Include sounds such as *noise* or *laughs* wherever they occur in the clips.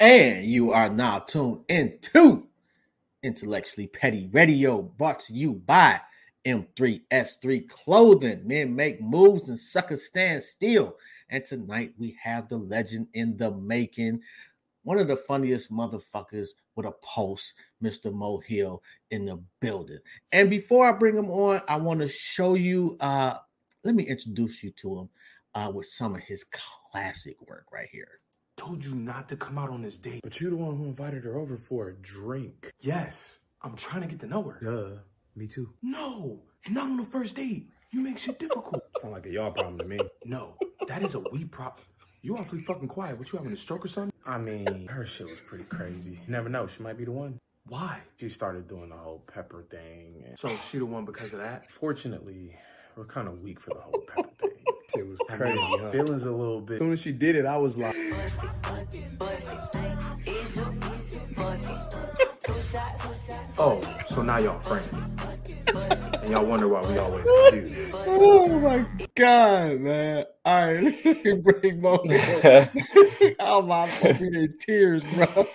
And you are now tuned into Intellectually Petty Radio, brought to you by M3S3 Clothing. Men make moves and suckers stand still. And tonight we have the legend in the making, one of the funniest motherfuckers with a pulse, Mr. Mo Hill in the building. And before I bring him on, I want to show you, uh, let me introduce you to him uh, with some of his classic work right here. I told you not to come out on this date. But you're the one who invited her over for a drink. Yes, I'm trying to get to know her. Duh, me too. No, not on the first date. You make shit difficult. *laughs* Sound like a y'all problem to me. No, that is a we problem. You awfully fucking quiet. What you having a stroke or something? I mean, her shit was pretty crazy. You never know, she might be the one. Why? She started doing the whole pepper thing. So she the one because of that? fortunately, we're kind of weak for the whole pepper thing. It was crazy, huh? Feelings a little bit. As soon as she did it, I was like, oh, oh, so now y'all friends. and y'all wonder why we always confused. Oh my god, man! All right, *laughs* let me bring Mo. oh my, I'm *laughs* in tears, bro. *laughs*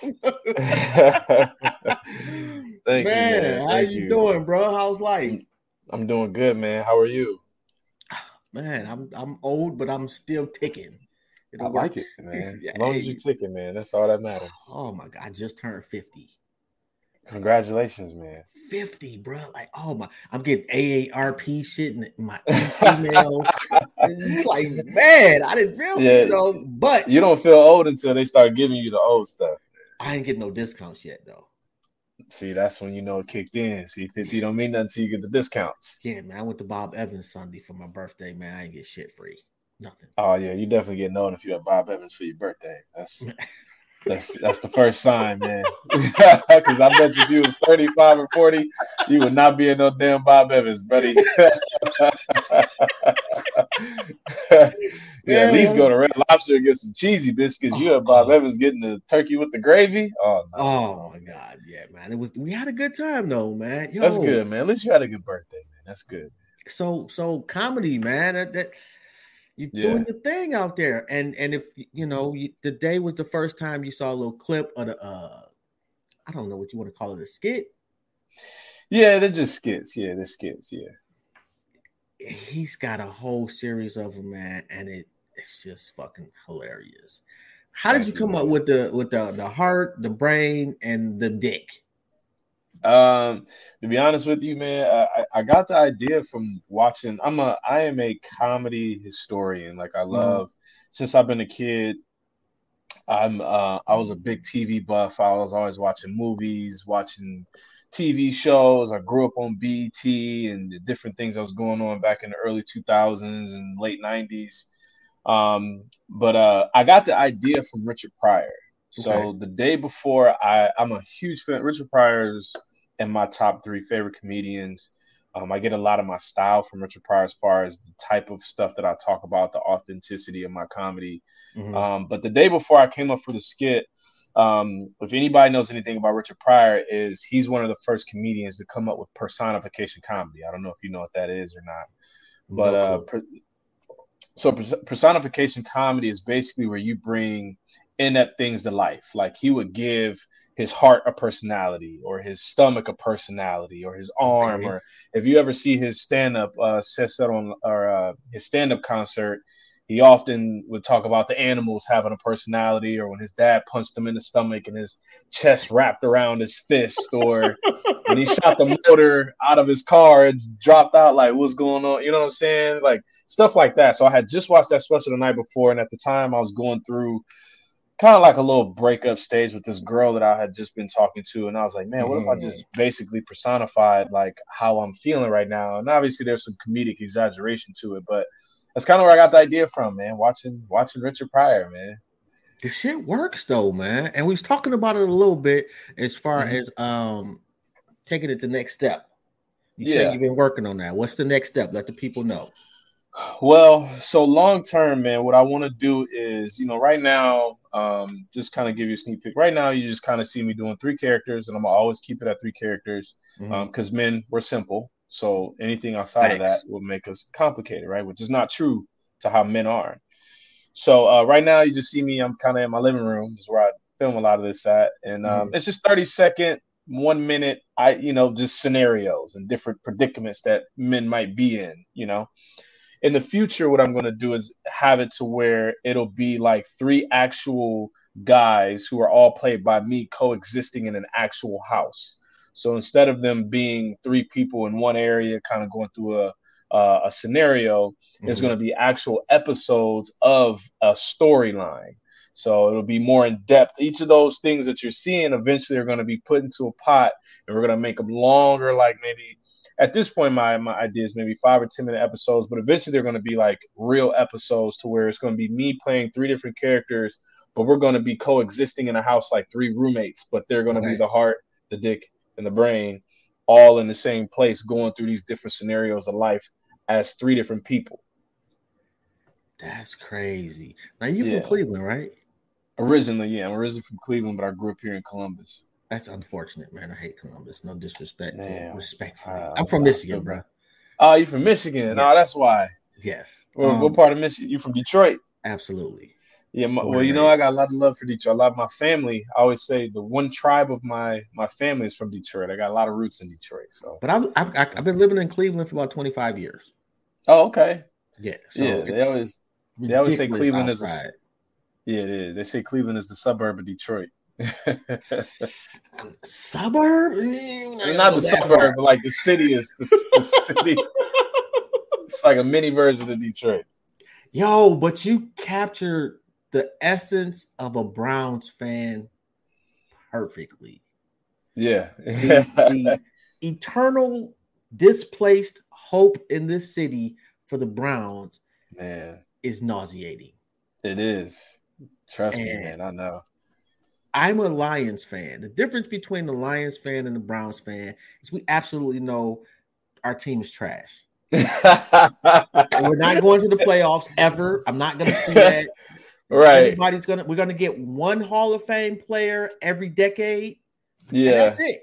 Thank man, you, man. how you, you. doing, bro? How's life? I'm doing good, man. How are you? Man, I'm I'm old, but I'm still ticking. I It'll like work. it, *laughs* man. Yeah, As long as you're ticking, man, that's all that matters. Oh my god, I just turned 50. Congratulations, man. 50, bro. Like, oh my, I'm getting AARP shit in my email. *laughs* it's like, man, I didn't really Yeah. know, but You don't feel old until they start giving you the old stuff. I ain't getting no discounts yet, though. See, that's when you know it kicked in. See, 50 don't mean nothing until you get the discounts. Yeah, man. I went to Bob Evans Sunday for my birthday, man. I ain't get shit free. Nothing. Oh yeah, you definitely get known if you have Bob Evans for your birthday. That's *laughs* that's that's the first sign, man. *laughs* Because I bet you if you was 35 or 40, you would not be in no damn Bob Evans, buddy. *laughs* yeah, at least go to Red Lobster and get some cheesy biscuits. You have Bob oh. Evans getting the turkey with the gravy. Oh no, Oh my god, yeah, man. It was we had a good time though, man. Yo, that's good, man. At least you had a good birthday, man. That's good. So so comedy, man. That, that you Yeah. doing the thing out there, and and if you know you, the day was the first time you saw a little clip of the uh, I don't know what you want to call it, a skit. Yeah, they're just skits. Yeah, they're skits. Yeah. He's got a whole series of them, man, and it it's just fucking hilarious. How did you you, come up with the with the the heart, the brain, and the dick? Um, to be honest with you, man, I, I- got the idea from watching. I'm a I am a comedy historian. Like I love since I've been a kid. I'm uh I was a big TV buff. I was always watching movies, watching TV shows. I grew up on BET and the different things that was going on back in the early 2000s and late 90s. Um, but uh, I got the idea from Richard Pryor. So Okay. the day before, I I'm a huge fan. Richard Pryor's in my top three favorite comedians. Um, I get a lot of my style from Richard Pryor as far as the type of stuff that I talk about, the authenticity of my comedy. Mhm. Um, but the day before I came up for the skit, um, if anybody knows anything about Richard Pryor, is he's one of the first comedians to come up with personification comedy. I don't know if you know what that is or not, but No uh, per- so pers- personification comedy is basically where you bring inept things to life. Like he would give his heart a personality, or his stomach a personality, or his arm, Okay. or if you ever see his stand up, uh, set set on or uh, his stand up concert, he often would talk about the animals having a personality, or when his dad punched him in the stomach and his chest wrapped around his fist, or *laughs* when he shot the motor out of his car and dropped out, like what's going on? You know what I'm saying? Like stuff like that. So I had just watched that special the night before, and at the time I was going through kind of like a little breakup stage with this girl that I had just been talking to, and I was like, man, what if I Mhm. just basically personified like how I'm feeling right now? And obviously there's some comedic exaggeration to it, but that's kind of where I got the idea from, man. Watching watching Richard Pryor, man. the shit works though, man. And we was talking about it a little bit as far Mhm. as um taking it to next step. You Yeah. said you've been working on that. What's the next step? Let the people know. Well, so long term, man, what I want to do is, you know, right now, um, just kind of give you a sneak peek. Right now, you just kind of see me doing three characters, and I'm gonna always keep it at three characters, Mhm. um, because men we're simple. So anything outside of that will make us complicated, right? Which is not true to how men are. So uh, right now, you just see me. I'm kind of in my living room, is where I film a lot of this at, and um, Mhm. it's just thirty second, one minute. I you know just scenarios and different predicaments that men might be in. You know, in the future, what I'm going to do is have it to where it'll be like three actual guys who are all played by me coexisting in an actual house. So instead of them being three people in one area, kind of going through a uh, a scenario, there's Mhm. going to be actual episodes of a storyline. So it'll be more in depth. Each of those things that you're seeing eventually are going to be put into a pot, and we're going to make them longer, like maybe at this point, my my idea is maybe five or ten minute episodes, but eventually they're going to be like real episodes to where it's going to be me playing three different characters, but we're going to be coexisting in a house like three roommates, but they're going to Okay. be the heart, the dick, and the brain, all in the same place, going through these different scenarios of life as three different people. That's crazy. Now you Yeah. from Cleveland, right? Originally, yeah, I'm originally from Cleveland, but I grew up here in Columbus. That's unfortunate, man. I hate Columbus. No disrespect. Man, Respectfully. uh, I'm from Michigan, bro. Oh, you from Michigan? No, Yes. that's why. Yes. Well, Um, what part of Michigan? You from Detroit? absolutely. Yeah, my, well, you know, I got a lot of love for Detroit. A lot of my family. I always say the one tribe of my my family is from Detroit. I got a lot of roots in Detroit. So, But I've, I've I've been living in Cleveland for about 25 years. oh, okay. Yeah. So yeah, they always they always say Cleveland is a, yeah, it is. They say Cleveland is the suburb of Detroit. Suburb. Mm, Not the suburb, but like the city is the, the city. It's like a mini version of Detroit. Yo, but you captured the essence of a Browns fan perfectly. Yeah. The, the eternal displaced hope in this city for the Browns man, is nauseating. it is. Trust me, man. I know. I'm a Lions fan. The difference between the Lions fan and the Browns fan is we absolutely know our team is trash. We're not going to the playoffs ever. I'm not going to see that. *laughs* right. Everybody's gonna we're gonna get one Hall of Fame player every decade. Yeah. that's it.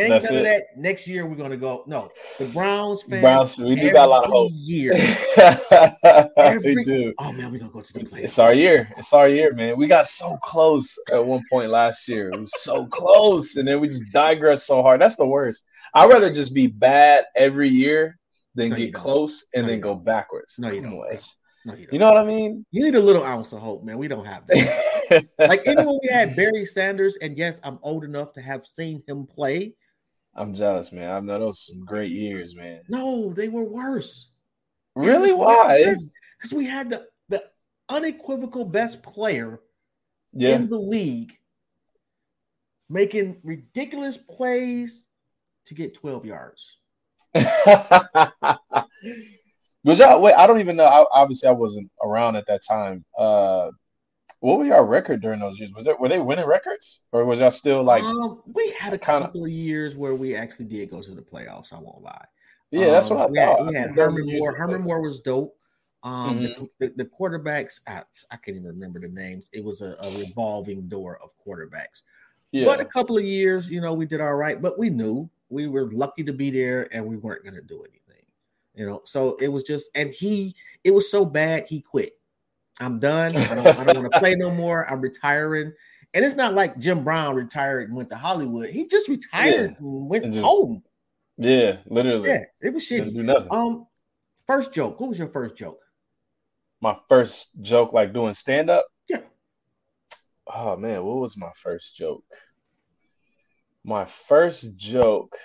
Ain't That's none of that. Next year we're gonna go. No, the Browns fans. Browns, we do got a lot of every hope. Year. *laughs* we do. Oh man, we're gonna go to the playoffs. It's our year. It's our year, man. We got so close at one point last year. It was so close, and then we just digress so hard. That's the worst. I'd rather just be bad every year than No, get close and No, then go backwards. No, you don't. it's- No, you, don't. You know what I mean? you need a little ounce of hope, man. We don't have that. *laughs* like even when we had Barry Sanders, and yes, I'm old enough to have seen him play. I'm jealous, man. I know those some great years, man. No, they were worse. Really? Why? Because we had the the unequivocal best player Yeah. in the league making ridiculous plays to get 12 yards. *laughs* Was y'all wait? I don't even know. I, obviously, I wasn't around at that time. Uh, what were your record during those years? Was it were they winning records, or was y'all still like? um, we had a kinda- couple of years where we actually did go to the playoffs. I won't lie. yeah, that's what I Um, we had, thought. we I had Herman Moore. Herman. Moore was dope. Um, the- Mhm. the, the quarterbacks, I, I can't even remember the names. It was a, a revolving door of quarterbacks. Yeah, But a couple of years, you know, we did all right. But we knew we were lucky to be there, and we weren't going to do anything. You know, so it was just, and he, it was so bad, he quit. I'm done. I don't, I don't want to play no *laughs* more. I'm retiring. And it's not like Jim Brown retired and went to Hollywood. He just retired and went And just- home. yeah, literally. Yeah, it was shitty. do nothing. Um, first joke. What was your first joke? my first joke, like doing stand up. Yeah. Oh man, what was my first joke? My first joke.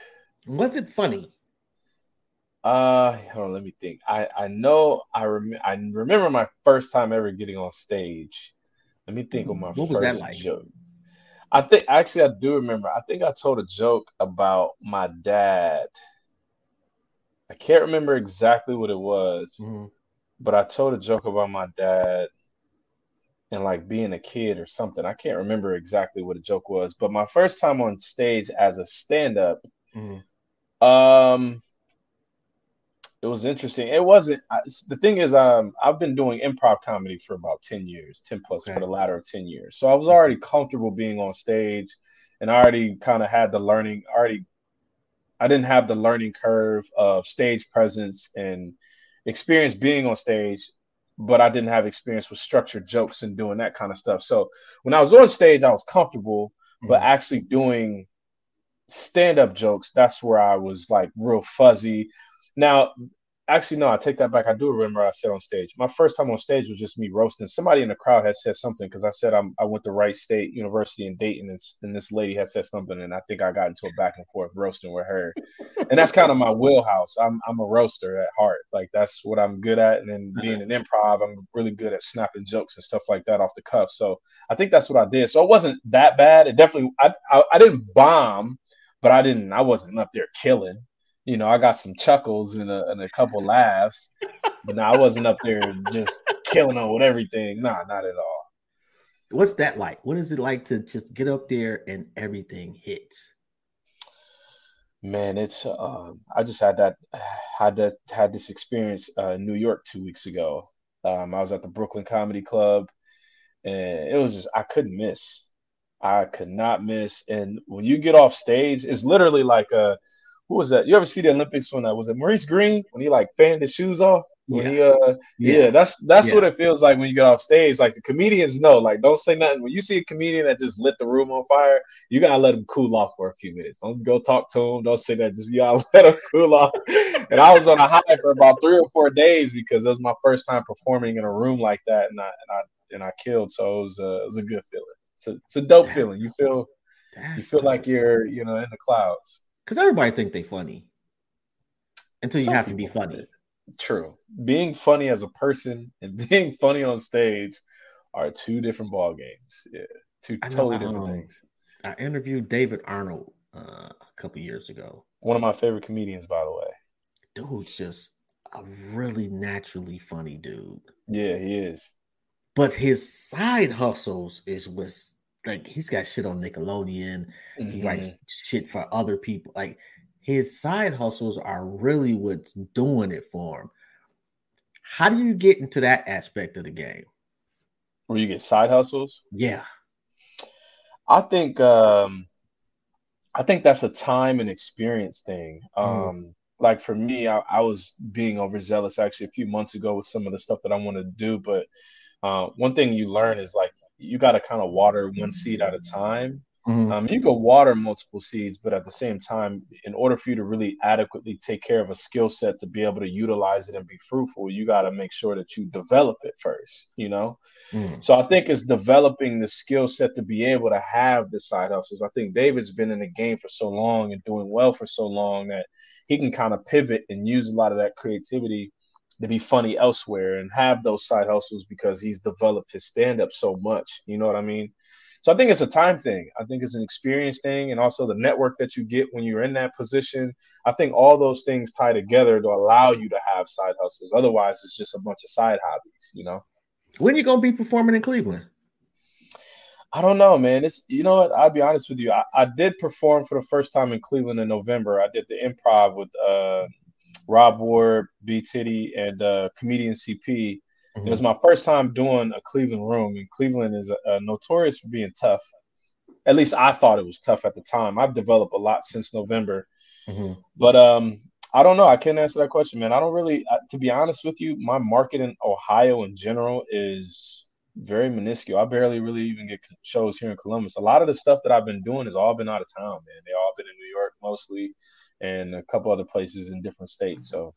Was it funny? Uh, hold on, let me think. I I know I rem I remember my first time ever getting on stage. Let me think of my What was that first like? joke. I think actually I do remember. I think I told a joke about my dad. I can't remember exactly what it was, Mhm. but I told a joke about my dad and like being a kid or something. I can't remember exactly what a joke was, but my first time on stage as a stand-up, Mhm. um, it was interesting. It wasn't I, the thing is, um, I've been doing improv comedy for about 10 years, 10 plus Okay. for the latter of 10 years. So I was already comfortable being on stage and I already kind of had the learning, already I didn't have the learning curve of stage presence and experience being on stage. but I didn't have experience with structured jokes and doing that kind of stuff. So when I was on stage, I was comfortable, mm-hmm. but actually doing stand up jokes, that's where I was like real fuzzy. Now, actually no i take that back. I do remember i said on stage my first time on stage was just me roasting. Somebody in the crowd had said something because i said I'm, i went to wright state university in dayton and, and, this lady had said something and i think i got into a back and forth roasting with her. *laughs* And that's kind of my wheelhouse. I'm, I'm a roaster at heart. Like that's what i'm good at and then uh-huh. being an improv i'm really good at snapping jokes and stuff like that off the cuff. So i think that's what i did. So it wasn't that bad. It definitely i, I, I didn't bomb but i didn't i wasn't up there killing you know, I got some chuckles and a, and a couple laughs, but no, I wasn't up there just killing on with everything. Nah, not at all. What's that like? What is it like to just get up there and everything hits? Man, it's uh, I just had that had that had this experience uh, in New York two weeks ago. Um, I was at the Brooklyn Comedy Club, and it was just I couldn't miss. I could not miss. And when you get off stage, it's literally like a who was that? You ever see the Olympics when that was it Maurice Greene when he like fanned his shoes off? When yeah. he uh yeah, yeah that's that's yeah. what it feels like when you get off stage. Like the comedians know, like don't say nothing. When you see a comedian that just lit the room on fire, you gotta let him cool off for a few minutes. Don't go talk to him. Don't say that. Just you *laughs* gotta let him cool off. and I was on a high for about three or four days because it was my first time performing in a room like that, and I and I and I killed. So it was a it was a good feeling. It's a it's a dope that's, feeling. You feel you feel dope. like you're you know in the clouds because everybody think they funny until you Some have to be funny. True. Being funny as a person and *laughs* being funny on stage are two different ball games. Yeah, two totally different um, things. I interviewed David Arnold uh, a couple years ago. One of my favorite comedians, by the way. Dude's just a really naturally funny dude. Yeah, he is. But his side hustles is what's like he's got shit on Nickelodeon. Mm-hmm. He writes mm-hmm. shit for other people. Like his side hustles are really what's doing it for him. How do you get into that aspect of the game? Where you get side hustles? Yeah. I think um I think that's a time and experience thing. Mm-hmm. Um like for me, I, I, was being overzealous actually a few months ago with some of the stuff that I want to do, but uh, one thing you learn is like you got to kind of water one seed at a time. Mm-hmm. Um, you can water multiple seeds, but at the same time, in order for you to really adequately take care of a skill set to be able to utilize it and be fruitful, you got to make sure that you develop it first, you know? Mm. So I think it's developing the skill set to be able to have the side hustles. I think David's been in the game for so long and doing well for so long that he can kind of pivot and use a lot of that creativity to be funny elsewhere and have those side hustles because he's developed his stand up so much. You know what I mean? So I think it's a time thing. I think it's an experience thing and also the network that you get when you're in that position. I think all those things tie together to allow you to have side hustles. Otherwise, it's just a bunch of side hobbies, you know? When are you going to be performing in Cleveland? I don't know, man. It's you know what? I'll be honest with you. I, I did perform for the first time in Cleveland in November. I did the improv with uh Rob Ward, B Titty, and uh, comedian CP. Mm-hmm. It was my first time doing a Cleveland room, and Cleveland is uh, notorious for being tough. At least I thought it was tough at the time. I've developed a lot since November, mm-hmm. but um, I don't know. I can't answer that question, man. I don't really, to be honest with you, my market in Ohio in general is very minuscule. I barely really even get shows here in Columbus. A lot of the stuff that I've been doing has all been out of town, man. They all been in New York mostly and a couple other places in different states. So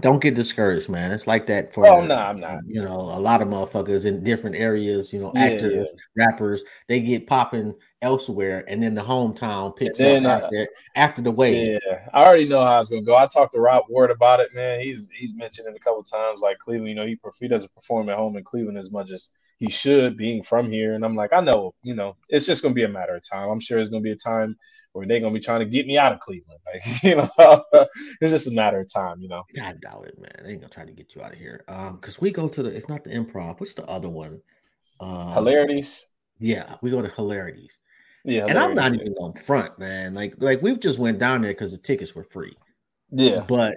don't get discouraged, man. It's like that for oh no, nah, I'm not. You know, a lot of motherfuckers in different areas, you know, yeah, actors, yeah. rappers, they get popping elsewhere, and then the hometown picks then, up uh, after, after the wave. Yeah, I already know how it's gonna go. I talked to Rob Ward about it, man. He's he's mentioned it a couple times, like Cleveland. You know, he he doesn't perform at home in Cleveland as much as he should, being from here. And I'm like, I know, you know, it's just gonna be a matter of time. I'm sure it's gonna be a time where they're gonna be trying to get me out of Cleveland. *laughs* Like, you know, *laughs* it's just a matter of time, you know. I doubt it, man. They ain't gonna try to get you out of here. Um, because we go to the it's not the improv, what's the other one? Um, hilarities. Yeah, we go to hilarities. Yeah, and I'm not even on front, man. Like, like we just went down there because the tickets were free. Yeah, but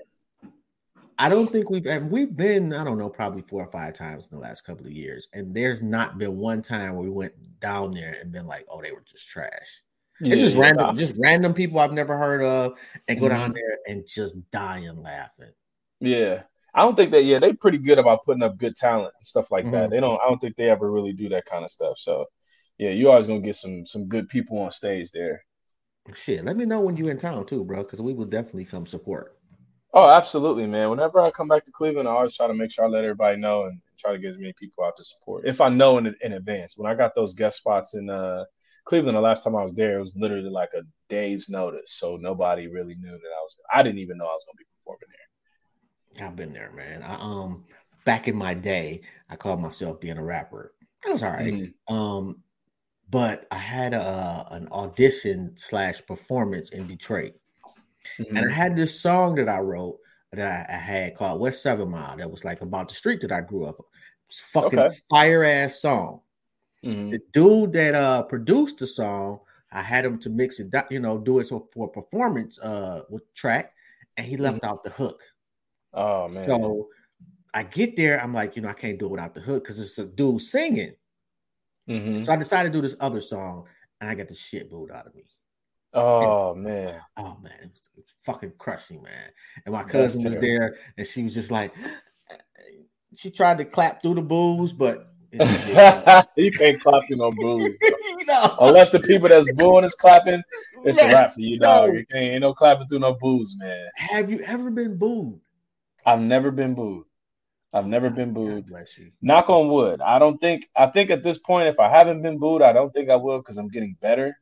I don't think we've we've been I don't know probably four or five times in the last couple of years, and there's not been one time where we went down there and been like, oh, they were just trash. Yeah, it's just yeah, random, just random people I've never heard of, and go mm-hmm. down there and just dying laughing. Yeah, I don't think that. Yeah, they pretty good about putting up good talent and stuff like that. Mhm. They don't. I don't think they ever really do that kind of stuff. So, yeah, you always gonna get some some good people on stage there. Shit, let me know when you're in town too, bro, because we will definitely come support. Oh, absolutely, man. Whenever I come back to Cleveland, I always try to make sure I let everybody know and try to get as many people out to support. If I know in in advance, when I got those guest spots in uh, Cleveland the last time I was there, it was literally like a day's notice, so nobody really knew that I was. I didn't even know I was gonna be performing there. I've been there, man. I, um, back in my day, I called myself being a rapper. That was all right. Mhm. Um, but I had a an audition slash performance in Detroit, and I had this song that I wrote that I, I had called West Seven Mile. That was like about the street that I grew up. on. It was a fucking Okay. fire ass song. Mhm. The dude that uh produced the song, I had him to mix it, you know, do it so for performance uh with track, and he left out the hook. Oh man. So I get there, I'm like, you know, I can't do it without the hook because it's a dude singing. Mhm. So I decided to do this other song, and I got the shit booed out of me. Oh man. Oh man, it was, it was fucking crushing, man. And my That's cousin was terrible. there, and she was just like, *sighs* she tried to clap through the booze, but *laughs* you can't clap through no booze. *laughs* no, Unless the people that's booing is clapping, it's a Yeah, wrap for you, dog. no. You can't ain't no clapping through no booze, man. Have you ever been booed? I've never been booed. I've never ah, been booed. bless you. Knock on wood. I don't think. I think at this point, if I haven't been booed, I don't think I will because I'm getting better.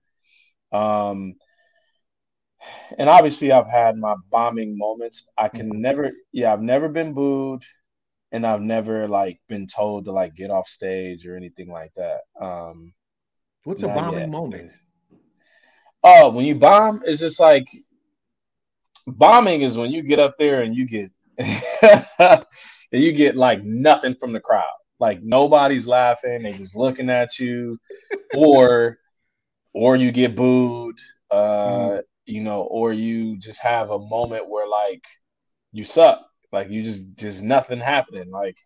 Um, and obviously, I've had my bombing moments. I can Mhm. never. Yeah, I've never been booed, and I've never like been told to like get off stage or anything like that. Um, What's a bombing yet. moment? Oh, when you bomb, it's just like bombing is when you get up there and you get *laughs* and you get like nothing from the crowd. Like nobody's laughing, they're just looking at you, *laughs* or or you get booed, uh, Mhm. you know, or you just have a moment where like you suck. Like you just just nothing happening. Like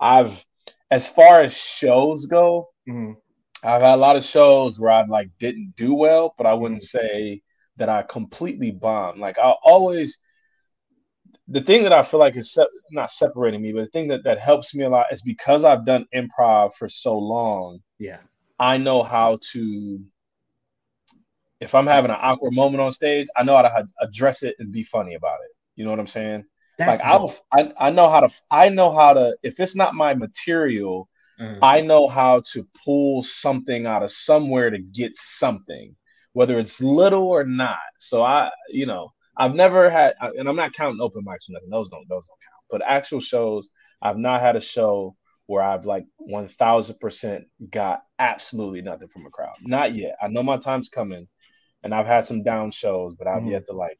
I've as far as shows go, Mhm. I've had a lot of shows where I like didn't do well, but I wouldn't say that I completely bombed. Like I always, the thing that I feel like is se- not separating me, but the thing that that helps me a lot is because I've done improv for so long. Yeah. I know how to. If I'm having an awkward moment on stage, I know how to address it and be funny about it. You know what I'm saying? That's like I'll, I, I know how to, I know how to. If it's not my material, dope. I know how to pull something out of somewhere to get something, whether it's little or not. So I, you know, I've never had, and I'm not counting open mics or nothing. Those don't, those don't count. But actual shows, I've not had a show where I've like 1,000 percent got absolutely nothing from a crowd. Not yet. I know my time's coming, and I've had some down shows, but I've Mhm. yet to like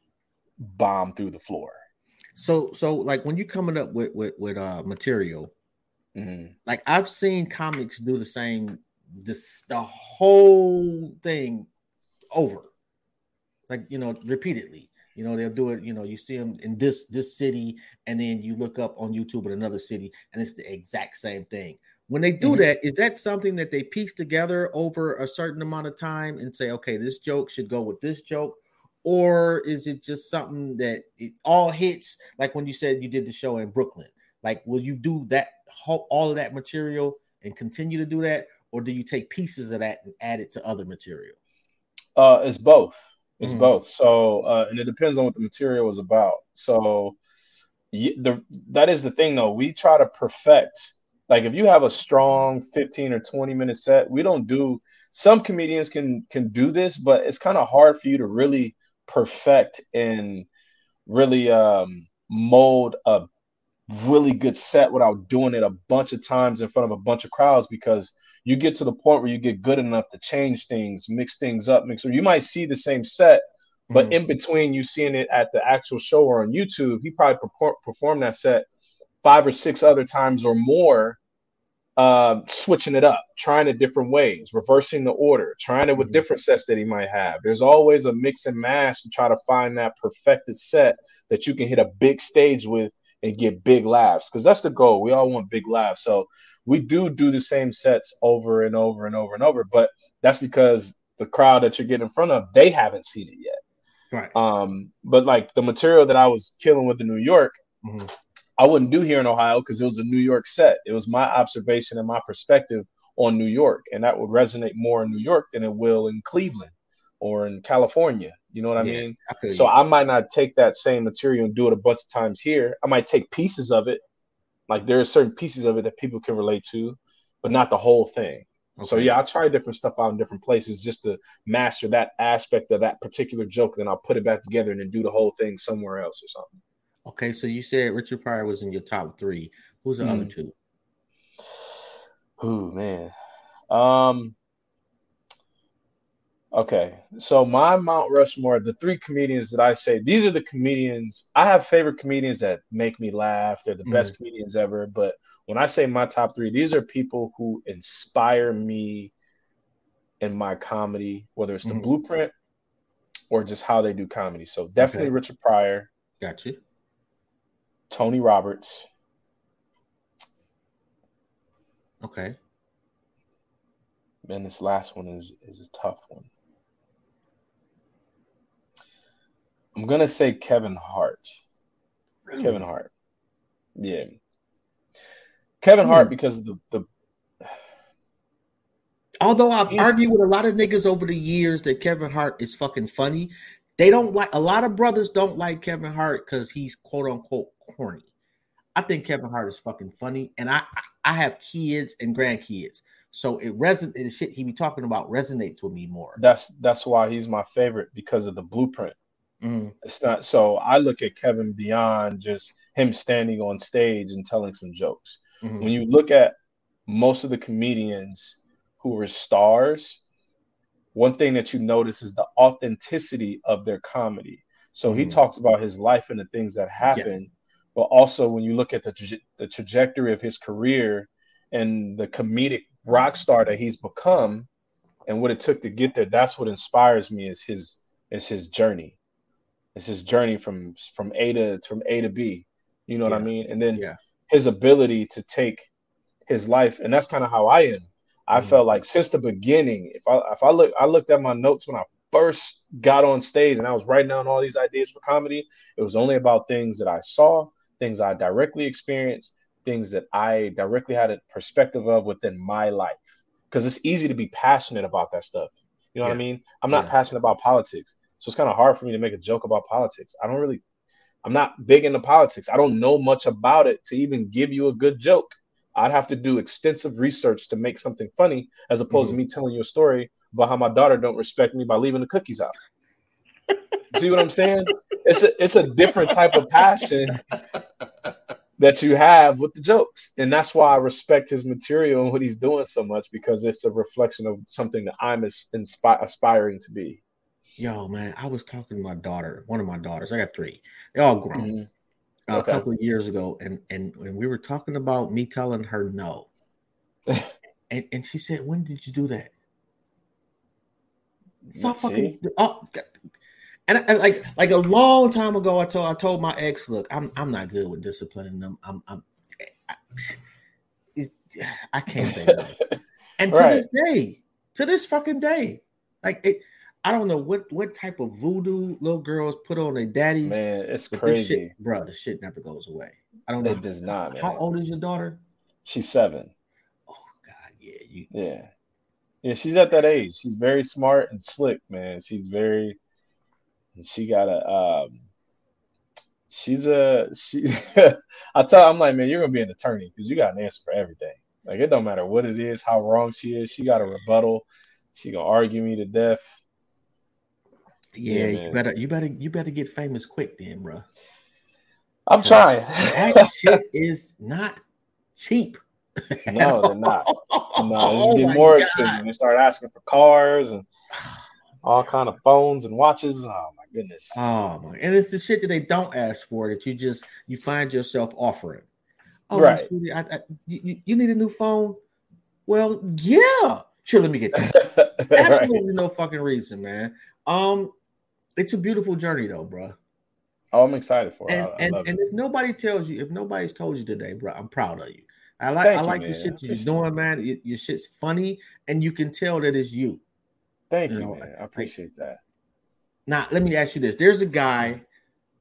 bomb through the floor. so so like when you're coming up with with with uh material, Mhm. like I've seen comics do the same this the whole thing over. Like you know, repeatedly. You know, they'll do it, you know, you see them in this this city, and then you look up on YouTube in another city, and it's the exact same thing. When they do Mhm. that, is that something that they piece together over a certain amount of time and say, okay, this joke should go with this joke? Or is it just something that it all hits like when you said you did the show in Brooklyn? Like, will you do that whole all of that material and continue to do that, or do you take pieces of that and add it to other material? Uh, it's both. It's Mhm. both. So, uh, and it depends on what the material is about. So, the that is the thing, though. We try to perfect. Like, if you have a strong fifteen or twenty minute set, we don't do. Some comedians can can do this, but it's kind of hard for you to really perfect and really um, mold a really good set without doing it a bunch of times in front of a bunch of crowds because you get to the point where you get good enough to change things, mix things up, mix. Or you might see the same set, but Mhm. in between you seeing it at the actual show or on YouTube, he probably perform, performed that set five or six other times or more, uh, switching it up, trying it different ways, reversing the order, trying it with Mhm. different sets that he might have. There's always a mix and mash to try to find that perfected set that you can hit a big stage with and get big laughs because that's the goal. We all want big laughs. So we do do the same sets over and over and over and over, but that's because the crowd that you're getting in front of, they haven't seen it yet. Right. Um, but like the material that I was killing with in New York, Mhm. I wouldn't do here in Ohio because it was a New York set. It was my observation and my perspective on New York, and that would resonate more in New York than it will in Cleveland or in California. You know what I Yeah, mean? I So. I might not take that same material and do it a bunch of times here. I might take pieces of it. Like there are certain pieces of it that people can relate to, but not the whole thing. So yeah, I try different stuff out in different places just to master that aspect of that particular joke. Then I'll put it back together and then do the whole thing somewhere else or something. Okay, so you said Richard Pryor was in your top three. Who's the other Mhm. two? Oh man. Um Okay. So my Mount Rushmore, the three comedians that I say, these are the comedians I have favorite comedians that make me laugh. They're the best comedians ever, but when I say my top 3, these are people who inspire me in my comedy, whether it's the Mhm. blueprint or just how they do comedy. So definitely Okay. Richard Pryor, Got you. Tony Roberts, Okay. and this last one is is a tough one. I'm gonna say Kevin Hart. Really? Kevin Hart. Yeah. Kevin Hart Hmm. because of the, the Although I've argued with a lot of niggas over the years that Kevin Hart is fucking funny, they don't like a lot of brothers don't like Kevin Hart because he's quote unquote corny. I think Kevin Hart is fucking funny, and I I have kids and grandkids, so it resonates. The shit he be talking about resonates with me more. that's that's why he's my favorite because of the blueprint. Mhm. It's not so I look at Kevin beyond just him standing on stage and telling some jokes. Mhm. When you look at most of the comedians who were stars, one thing that you notice is the authenticity of their comedy. So he Mhm. talks about his life and the things that happen, but also when you look at the traje- the trajectory of his career and the comedic rock star that he's become and what it took to get there, that's what inspires me is his is his journey. It's his journey from from A to from A to B. You know what I mean? And then Yeah. his ability to take his life, and that's kind of how I am. I Mhm. felt like since the beginning, if I if I look I looked at my notes when I first got on stage and I was writing down all these ideas for comedy, it was only about things that I saw, things I directly experienced, things that I directly had a perspective of within my life. Because it's easy to be passionate about that stuff. You know what I mean? I'm not Yeah. passionate about politics. So it's kind of hard for me to make a joke about politics. I don't really I'm not big into politics. I don't know much about it to even give you a good joke. I'd have to do extensive research to make something funny, as opposed to mm-hmm. me telling you a story about how my daughter don't respect me by leaving the cookies out. *laughs* See what I'm saying? It's a it's a different type of passion that you have with the jokes, and that's why I respect his material and what he's doing so much because it's a reflection of something that I'm inspi- aspiring to be. Yo, man, I was talking to my daughter, one of my daughters. I got three. They're all grown. Mhm. uh, Okay. a couple of years ago, and and and we were talking about me telling her no, *laughs* and and she said, "When did you do that?" Stop fucking. Oh, God. And, and like like a long time ago, I told I told my ex, "Look, I'm I'm not good with disciplining them. I'm I'm eh, I, I can't say that. *laughs* And to Right. this day, to this fucking day, like it, I don't know what what type of voodoo little girls put on their daddies. Man, it's crazy. shit, bro. The shit never goes away. I don't know. It does not, man. How old is your daughter? She's seven. Oh God, yeah, you. Yeah. Yeah, she's at that age. She's very smart and slick, man. She's very she got a um she's a she *laughs* I tell I'm like, man, you're gonna be an attorney because you got an answer for everything. Like it don't matter what it is, how wrong she is, she got a rebuttal. She gonna argue me to death. Yeah, Yeah, you better, you better, you better get famous quick, then, bro. I'm trying. That *laughs* shit is not cheap. no, they're not. No, *laughs* Oh getting more God. expensive. They start asking for cars and all kind of phones and watches. Oh my goodness. Oh my, and it's the shit that they don't ask for that you just you find yourself offering. Oh, Right. I, I, you, you- you need a new phone? Well, yeah, sure. Let me get that. *laughs* Right. Absolutely no fucking reason, man. Um, it's a beautiful journey though, bro. Oh, I'm excited for it. And I, and, and it. if nobody tells you, if nobody's told you today, bro, I'm proud of you. I like Thank I you, like the shit you're doing, man. Your, your shit's funny, and you can tell that it's you. Thank you you, know, man. I appreciate that. Now, let me ask you this: There's a guy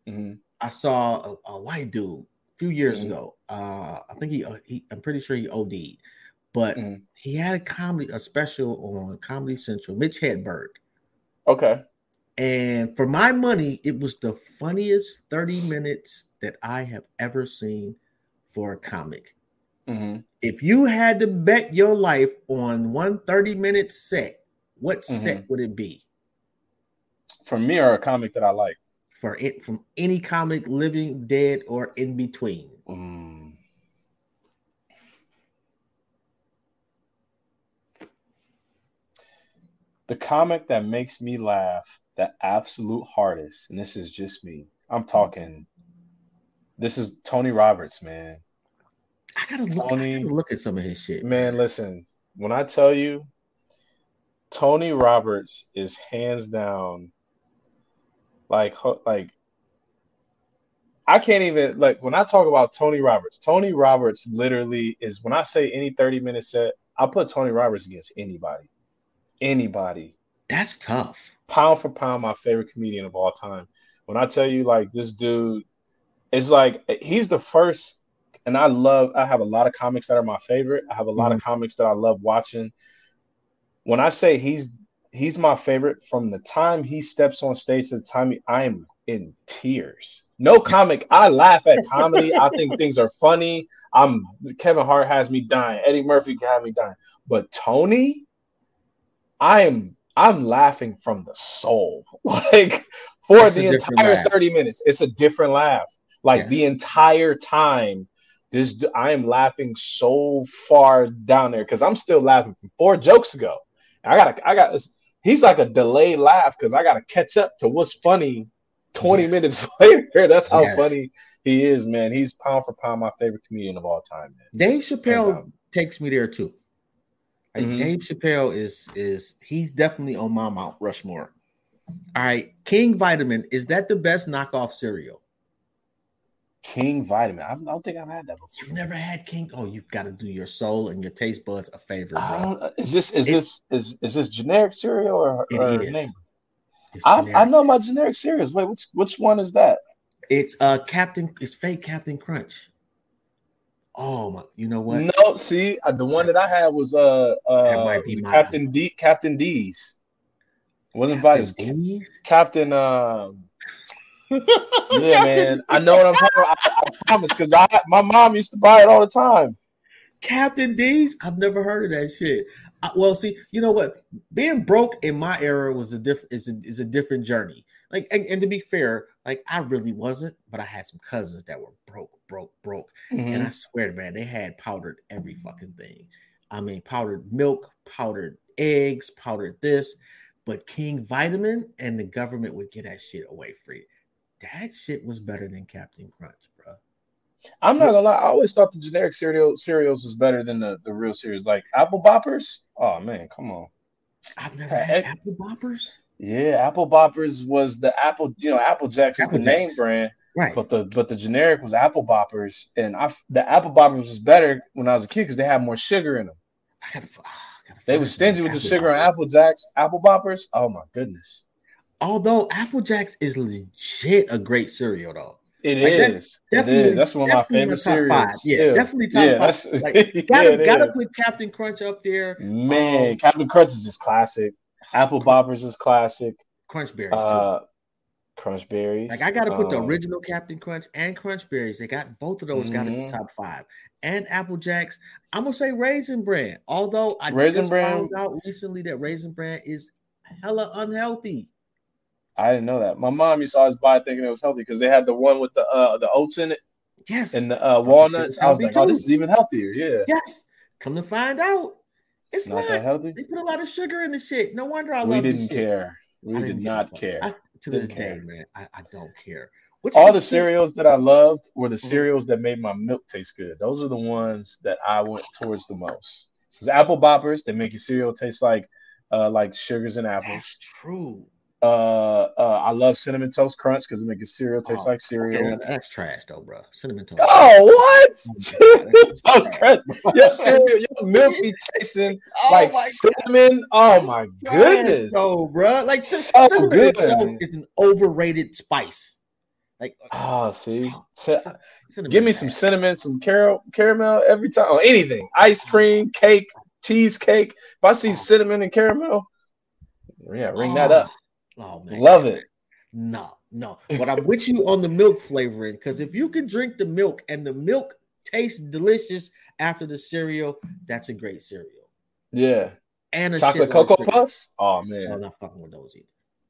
Mhm. I saw, a, a white dude, a few years Mhm. ago. Uh, I think he, uh, he I'm pretty sure he OD'd, but Mhm. he had a comedy a special on Comedy Central. Mitch Hedberg. Okay. And for my money, it was the funniest 30 minutes that I have ever seen for a comic. hmm If you had to bet your life on one 30 minute set, what set would it be For me, or a comic that I like. for it from any comic, living, dead, or in between? Mm. The comic that makes me laugh the absolute hardest, and this is just me. I'm talking. This is Tony Roberts, man. I gotta look, I gotta look at some of his shit. Man, listen. When I tell you, Tony Roberts is hands down, like, like. I can't even like when I talk about Tony Roberts. Tony Roberts literally is when I say any 30 minute set, I put Tony Roberts against anybody. Anybody. That's tough. Pound for pound, my favorite comedian of all time. When I tell you, like, this dude is like, he's the first, and I love, I have a lot of comics that are my favorite. I have a lot of mm-hmm. comics that I love watching. When I say he's, he's my favorite from the time he steps on stage to the time he, I am in tears. No comic. I laugh at comedy. I think *laughs* things are funny. I'm Kevin Hart has me dying. Eddie Murphy can have me dying. But Tony, I am I'm laughing from the soul. *laughs* Like for That's the entire laugh. 30 minutes. It's a different laugh. Like Yes. the entire time. This I am laughing so far down there because I'm still laughing from four jokes ago. I gotta I got he's like a delayed laugh because I gotta catch up to what's funny 20 Yes. minutes *laughs* later. That's how Yes. funny he is, man. He's pound for pound my favorite comedian of all time, man. Dave Chappelle down. takes me there too. Like Mhm. Dave Chappelle is is he's definitely on my Mount Rushmore. All right, King Vitamin is that the best knockoff cereal? King Vitamin. I don't think I've had that before. You've never had King? Oh, you've got to do your soul and your taste buds a favor, bro. don't, is this is It- this is is this generic cereal or, It or is. name? I, I know my generic cereals. Wait, which which one is that? it's uh Captain. It's fake Captain Crunch. Oh my! You know what? No, see, uh, the one that I had was uh uh. Captain D Captain D's. It wasn't Captain Vitamin. D's? Captain um Yeah, *laughs* man. I know what I'm talking about. I, I promise because I my mom used to buy it all the time. Captain D's? I've never heard of that shit. Uh, well, see, you know what? Being broke in my era was a different is a, is a different journey. Like, and, and to be fair, like I really wasn't, but I had some cousins that were broke, broke, broke, Mm-hmm. and I swear to man, they had powdered every fucking thing. I mean, powdered milk, powdered eggs, powdered this, but King Vitamin and the government would get that shit away free. That shit was better than Captain Crunch, bro. I'm not gonna lie. I always thought the generic cereal cereals was better than the, the real cereals, like Apple Boppers. Oh man, come on. I've never had apple boppers. Yeah, Apple Boppers was the Apple. You know, Apple Jacks is Apple the name brand, Right. but the but the generic was Apple Boppers, and I the Apple Boppers was better when I was a kid because they had more sugar in them. I gotta, ah, I gotta They were stingy with the sugar on Apple Jacks, Apple Boppers. Oh my goodness, Although Apple Jacks is legit a great cereal, though. it is. Like, that- it is. Definitely, That's one of my favorite cereals. Five. Yeah, still. definitely top Yeah, five. Like, *laughs* yeah, gotta it gotta is. put Captain Crunch up there. Man, Um, Captain Crunch is just classic. Apple Boppers is classic. Crunch berries too. Uh, Crunch Berries. Like I gotta put the um, original Captain Crunch and Crunch Berries. They got both of those. Got to be Mhm. top five. And Apple Jacks. I'm gonna say Raisin Bran. Although I Raisin just Bran- found out recently that Raisin Bran is hella unhealthy. I didn't know that. My mom used to always buy it thinking it was healthy because they had the one with the uh the oats in it Yes. and the uh, walnuts. was I was healthy like, oh, this is even healthier. Yeah, yes. Come to find out, it's not not. that healthy. They put a lot of sugar in the shit. No wonder I We love this didn't care. We did didn't give not care. I, to this Didn't day, care. man, I, I don't care. What's All the ce- cereals that I loved were the Mhm. cereals that made my milk taste good. Those are the ones that I went towards the most. So Apple Boppers, they make your cereal taste like uh like sugars and apples. That's apples. true. Uh, uh I love cinnamon toast crunch because it makes cereal taste Oh, like cereal. Okay, that's trash though, bro. Cinnamon toast. Oh, what? *laughs* That's Toast crunch. Your cereal, your milk be *laughs* tasting Oh like cinnamon. Oh my goodness. though, bro. Like So cinnamon good. itself is an overrated spice. Like, Oh, see, Cin- cin- cinnamon give me some cinnamon, some caramel, caramel every time. Or anything, ice cream, cake, cheesecake. If I see Oh. cinnamon and caramel, yeah, ring that up. Oh man, Love it. No, no. But I'm with you on the milk flavoring because if you can drink the milk and the milk tastes delicious after the cereal, that's a great cereal. Yeah, And a chocolate cocoa sugar. puffs. Oh man, I'm not fucking with those either.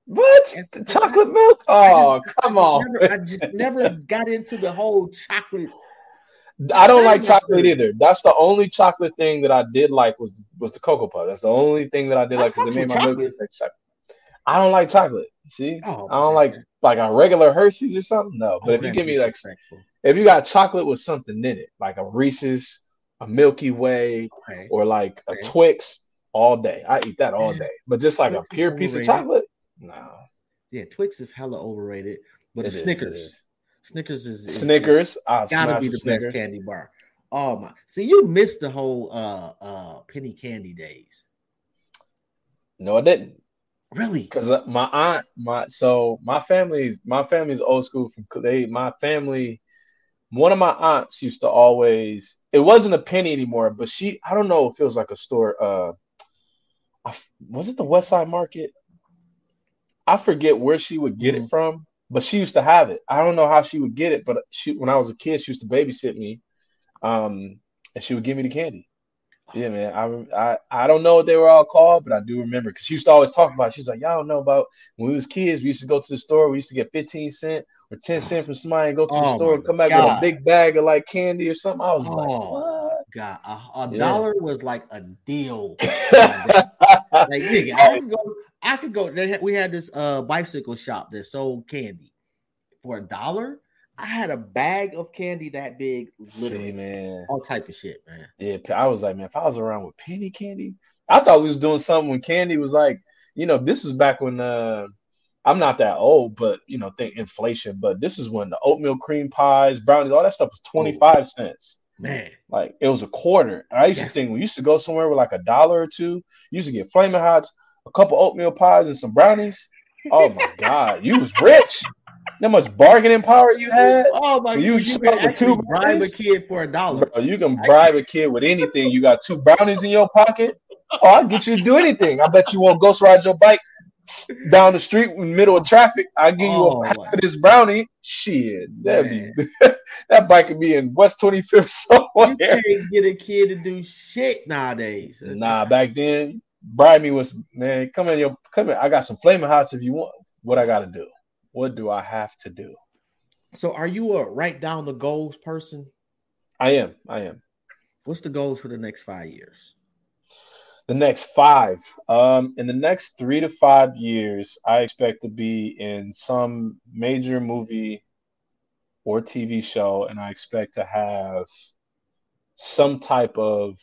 what? And- The chocolate milk? Oh, just- come I on. Never, I just *laughs* never got into the whole chocolate. I don't like chocolate either. That's the only chocolate thing that I did like was was the cocoa puff. That's the only thing that I did like because it made my milk taste like chocolate. I don't like chocolate. See, Oh, I don't like like a regular Hershey's or something. No, but Oh, if you give me like if you got chocolate with something in it, like a Reese's, a Milky Way, Okay. or like a Okay. Twix, all day. I eat that all day. But just like Twix a pure piece of chocolate, no. Yeah, Twix is hella overrated, but It Snickers. is. Snickers is, is Snickers, I is gotta be the the Snickers. best candy bar. Oh my! See, you missed the whole uh uh penny candy days. No, I didn't. Really? because my aunt, my so my family's my family's old school. From they, my family, one of my aunts used to always. It wasn't a penny anymore, but she. I don't know if it was like a store. Uh, I, was it the West Side Market? I forget where she would get Mhm. it from, but she used to have it. I don't know how she would get it, but she when I was a kid, she used to babysit me, um, and she would give me the candy. Yeah, man. I, I I don't know what they were all called, but I do remember because she used to always talk about. It. She's like, y'all don't know about when we was kids. We used to go to the store. We used to get fifteen cent or ten cent from somebody and go to the Oh store and come back with a big bag of like candy or something. I was like, Oh God, a, a Yeah. dollar was like a deal. *laughs* Like nigga, I could go. I could go. Had, we had this uh bicycle shop that sold candy for a dollar. I had a bag of candy that big, See, literally man. all type of shit, man. Yeah, I was like, man, if I was around with penny candy, I thought we was doing something when candy was like, you know, this was back when uh I'm not that old, but you know, think inflation, but this is when the oatmeal cream pies, brownies, all that stuff was 25 cents. Man, Like it was a quarter. And I used Yes. to think we used to go somewhere with like a dollar or two, you used to get flaming hots, a couple oatmeal pies, and some brownies. Oh my god, you was rich. That much bargaining power you oh, had. oh my! You You, could two bribe a kid for a dollar. Bro, you can bribe a kid with anything. You got two brownies in your pocket. Oh, I'll get you to do anything. I bet you won't ghost ride your bike down the street in the middle of traffic. I'll give you Oh, a half my- of this brownie. Shit, that be *laughs* that bike could be in West 25th *laughs* somewhere. You can't get a kid to do shit nowadays. Nah, back then, bribe me with some, man. Come in, your come in. I got some flaming hots if you want. What I got to do? What do I have to do? So, are you a write down the goals person? I am. I am. What's the goals for the next five years? The next five. Um, in the next three to five years, I expect to be in some major movie or TV show, and I expect to have some type of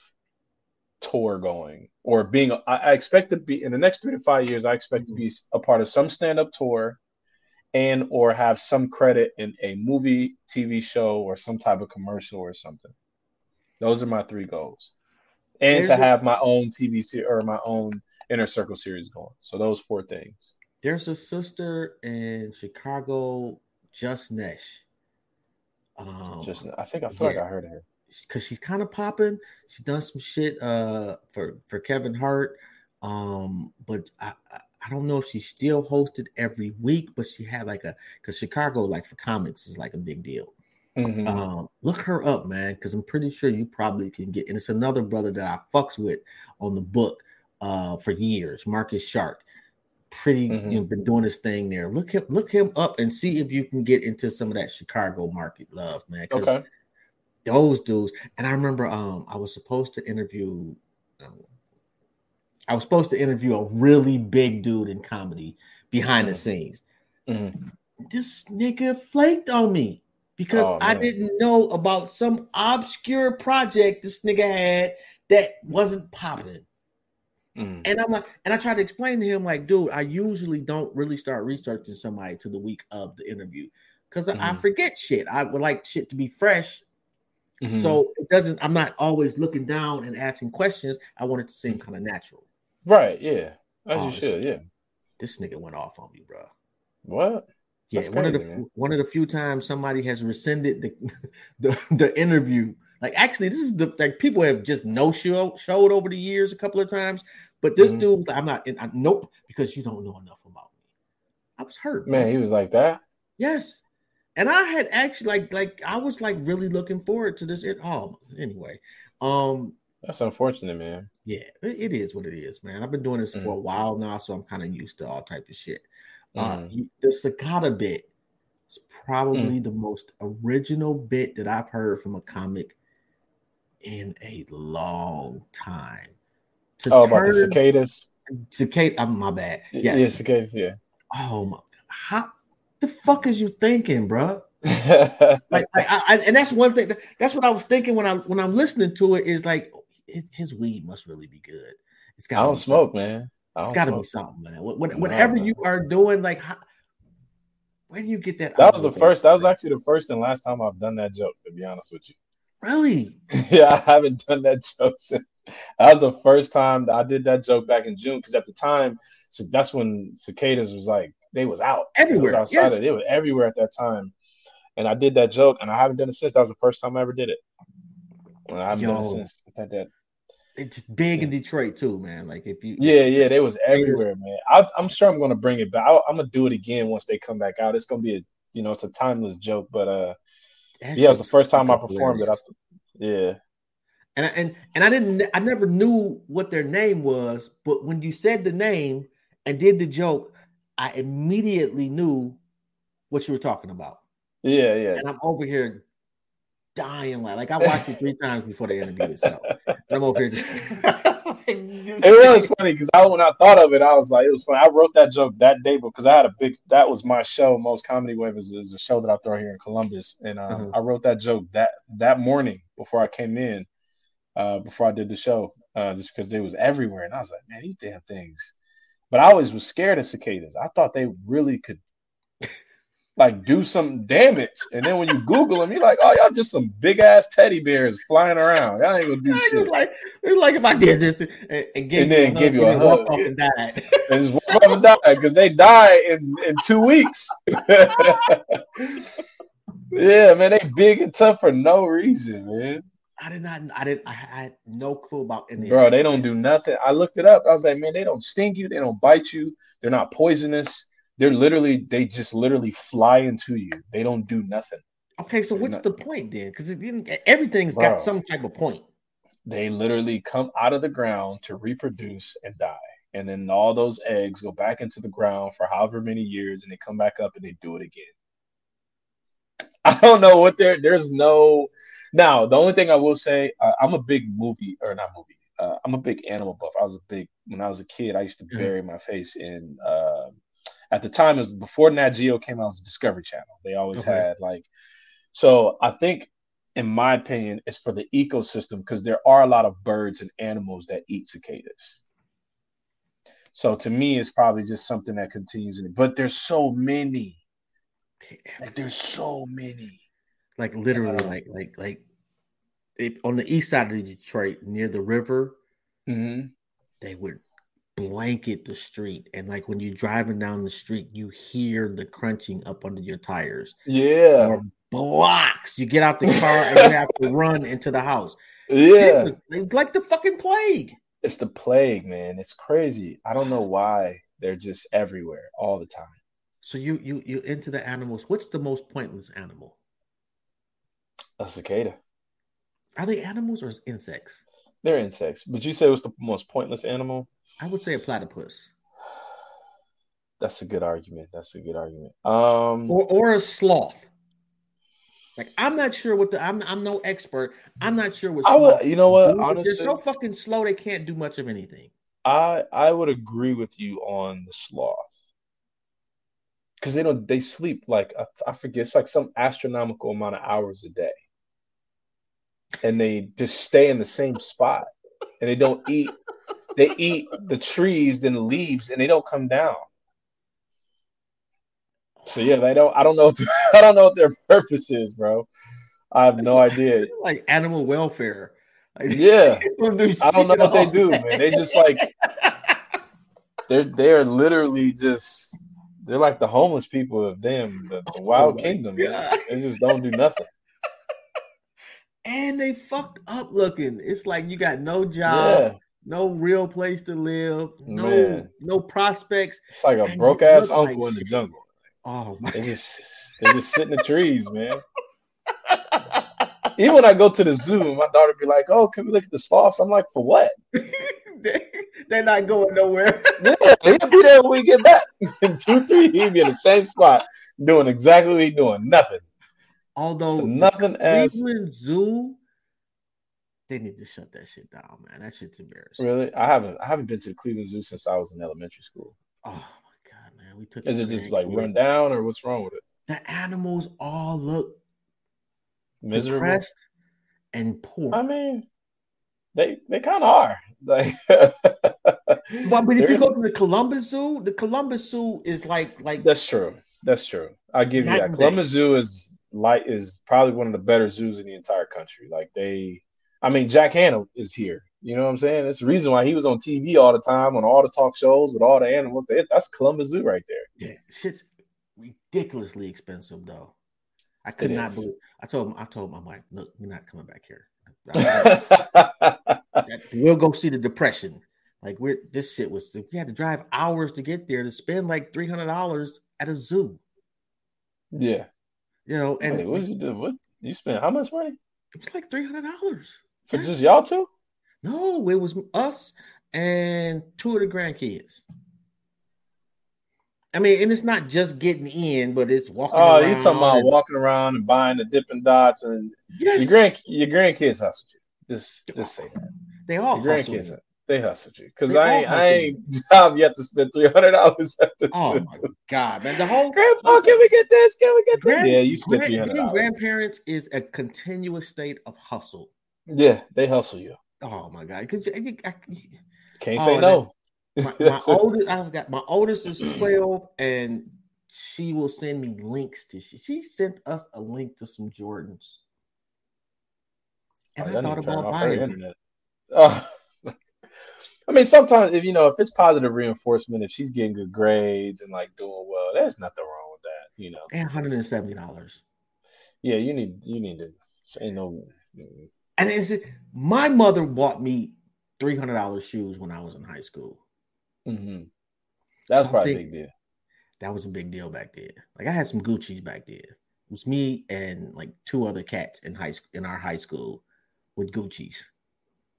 tour going or being. I, I expect to be in the next three to five years. I expect to be a part of some stand-up tour, and or have some credit in a movie, TV show, or some type of commercial or something. Those are my three goals and There's to a- have my own TV series or my own inner circle series going. So those four things. There's a sister in Chicago, Just Nesh. Um, Just I think I feel like. I heard her. because she's kind of popping. She's done some shit uh for for Kevin Hart. Um, but I I- I don't know if she still hosted every week, but she had like a because Chicago like for comics is like a big deal. Mhm. Um, look her up, man, because I'm pretty sure you probably can get. And it's another brother that I fucks with on the book uh for years, Marcus Shark. Pretty, Mhm. you know, been doing his thing there. Look him, look him up and see if you can get into some of that Chicago market love, man. Okay. those dudes. And I remember, um, I was supposed to interview. um, I was supposed to interview a really big dude in comedy behind the Mhm. scenes Mhm. this nigga flaked on me because Oh, I didn't know about some obscure project this nigga had that wasn't popping. Mhm. And I'm like, and I tried to explain to him, like, dude, I usually don't really start researching somebody to the week of the interview because I Mhm. forget shit. I would like shit to be fresh. Mhm. So it doesn't, I'm not always looking down and asking questions. I want it to seem kind of natural. Right, yeah, as Oh, you should, yeah. This nigga went off on me, bro. What? Yeah, That's one of the man. one of the few times somebody has rescinded the *laughs* the, the interview. Like actually, this is the like people have just no show showed over the years a couple of times, but this Mhm. dude, I'm not. I, nope, because you don't know enough about me. I was hurt, bro. Man, he was like that. Yes. And I had actually like like I was like really looking forward to this. It oh anyway. Um That's unfortunate, man. Yeah, it, is what it is, man. I've been doing this for a Mhm. while now, so I'm kind of used to all type of shit. Uh Mhm. you- the cicada bit is probably Mm. the most original bit that I've heard from a comic in a long time. To Oh, about the cicadas. Cicada, I'm my bad. Yeah, Yes. cicadas. Yeah. Oh my how the fuck is you thinking, bro? *laughs* like, like I, I, and that's one thing. That's what I was thinking when I when I'm listening to it. Is like his, his weed must really be good. It's I got. I don't smoke, man. I It's don't got to be something, man. What, whatever you are doing, like, how, where do you get that? That was the first. That was actually the first and last time I've done that joke. To be honest with you. *laughs* really. yeah, I haven't done that *laughs* joke since. That was the first time I did that joke back in June because at the time, so that's when cicadas was like they was out Everywhere, It was outside. yes. They were everywhere at that time, and I did that joke, and I haven't done it since. That was the first time I ever did it. And I haven't done it Yo. since. That, that. It's big in Detroit too, man. Like if you, Yeah, yeah, they was everywhere, man. I, I'm sure I'm gonna bring it back. I, I'm gonna do it again once they come back out. It's gonna be a, you know, it's a timeless joke, but uh, yeah, it was the first time I performed it. I, yeah. And I- and and I didn't. I never knew what their name was, but when you said the name and did the joke, I immediately knew what you were talking about. Yeah, yeah. and I'm over here dying like like I watched it three *laughs* times before the interview itself. And I'm over here just *laughs* It was funny because I when I thought of it, I was like, it was funny. I wrote that joke that day because I had a big. That was my show. Most comedy wave is, is a show that I throw here in Columbus, and um, Mhm. I wrote that joke that that morning before I came in, uh, before I did the show, uh, just because they was everywhere, and I was like, man, these damn things. But I always was scared of cicadas. I thought they really could. Like do some damage, and then when you Google them, you're like, "Oh, y'all just some big ass teddy bears flying around. Y'all ain't gonna do shit." like it's like if I did this and, and gave And then give you a and walk hug. off and died. *laughs* and just walk off and die because they die in, in two weeks. *laughs* yeah, man, they big and tough for no reason, man. I did not. I didn't. I had no clue about any. Bro, they don't do nothing. I looked it up. I was like, man, they don't sting you. They don't bite you. They're not poisonous. They're literally, they just literally fly into you. They don't do nothing. Okay, so what's the point then? Because everything's Bro. got some type of point. They literally come out of the ground to reproduce and die. And then all those eggs go back into the ground for however many years and they come back up and they do it again. *laughs* I don't know what there. There's no. Now, the only thing I will say, uh, I'm a big movie or not movie. Uh, I'm a big animal buff. I was a big when I was a kid. I used to Mhm. bury my face in. Uh, at the time, it was before Nat Geo came out. It was Discovery Channel. They always Okay. had like. So I think, in my opinion, it's for the ecosystem because there are a lot of birds and animals that eat cicadas. So to me, it's probably just something that continues. In but there's so many. Like there's so many. Like literally, Uh, like like like on the east side of Detroit, near the river, hmm they would blanket the street, and like when you're driving down the street, you hear the crunching up under your tires Yeah, for blocks. You get out the car and you have to *laughs* run into the house. Yeah. was- it's like the fucking plague. It's the plague, man. It's crazy. I don't know why they're just everywhere all the time. So you you you into the animals. What's the most pointless animal? A cicada. Are they animals or insects? They're insects. But you say what's the most pointless animal? I would say a platypus That's a good argument. That's a good argument. Um, or or a sloth. Like I'm not sure what the I'm I'm no expert. I'm not sure what I would, you know what? Honestly, they're so fucking slow they can't do much of anything. I I would agree with you on the sloth because they don't they sleep like I, I forget it's like some astronomical amount of hours a day, and they just stay in the same spot, and they don't eat. They eat the trees, then the leaves, and they don't come down. So yeah, they don't. I don't know. *laughs* I don't know what their purpose is, bro. I have no idea. *laughs* like animal welfare. Like, Yeah, *laughs* I don't know what they do, man. They just like they're they're literally just They're like the homeless people of them, the, the oh Wild my Kingdom. They just don't do nothing. And they fucked up looking. It's like you got no job, Yeah, no real place to live, no Man. no prospects. it's like a broke ass uncle like in the jungle. Oh my They just they just sit in the *laughs* trees, man. Even when I go to the zoo, my daughter be like, "Oh, can we look at the sloths?" I'm like, "For what?" *laughs* they, they're not going nowhere. *laughs* Yeah, he'll be there when we get back. In two, three, he'll be in the same spot doing exactly what he's doing. Nothing. Although So nothing as Cleveland Zoo, they need to shut that shit down, man. That shit's embarrassing. really. I haven't I haven't been to the Cleveland Zoo since I was in elementary school. Oh my god, man. We took Is it just like run down or what's wrong with it? The animals all look Miserable. depressed and poor. I mean, they they kind of are *laughs* like. Well, but if you go to the Columbus Zoo, the Columbus Zoo is like like That's true. That's true. I give you that. Columbus Zoo is like is probably one of the better zoos in the entire country. Like they, I mean, Jack Hanna is here. You know what I'm saying? That's the reason why he was on TV all the time on all the talk shows with all the animals. That's Columbus Zoo right there. yeah, shit's ridiculously expensive though. I could It not is. believe. I told him. I told him. I'm like, "Look, you're not coming back here. *laughs* we'll go see the depression. Like we're this shit was. We had to drive hours to get there to spend like three hundred dollars at a zoo. yeah. You know, and Wait, what did you do? What you spent? How much money it was like three hundred dollars. For just y'all two? No, it was us and two of the grandkids. I mean, and it's not just getting in, but it's walking. Oh, you talking about and- walking around and buying the Dippin' Dots and Yes, your grand your grandkids hustled you. Just just say that. they all Your grandkids they hustled you because I ain't I ain't *laughs* job yet to spend three hundred dollars Oh zoo. my god, man! The whole Grandpa, can we get this? Can we get this? Grand- yeah, you spent three hundred grandparents is a continuous state of hustle. Yeah, they hustle you. Oh my god, because you, I, Can't Oh, say no. my, my *laughs* oldest, I've got my oldest is twelve, and she will send me links to. She, she sent us a link to some Jordans, and Oh, I thought need to turn about buying internet. Oh. *laughs* I mean, sometimes if you know if it's positive reinforcement, if she's getting good grades and like doing well, there's nothing wrong with that. You know. and one hundred and seventy dollars. Yeah, you need you need to. Ain't no. And it's my mother bought me three hundred dollars shoes when I was in high school. hmm That's probably a big deal. That was a big deal back then. Like I had some Gucci's back then. It was me and like two other cats in high school in our high school with Gucci's.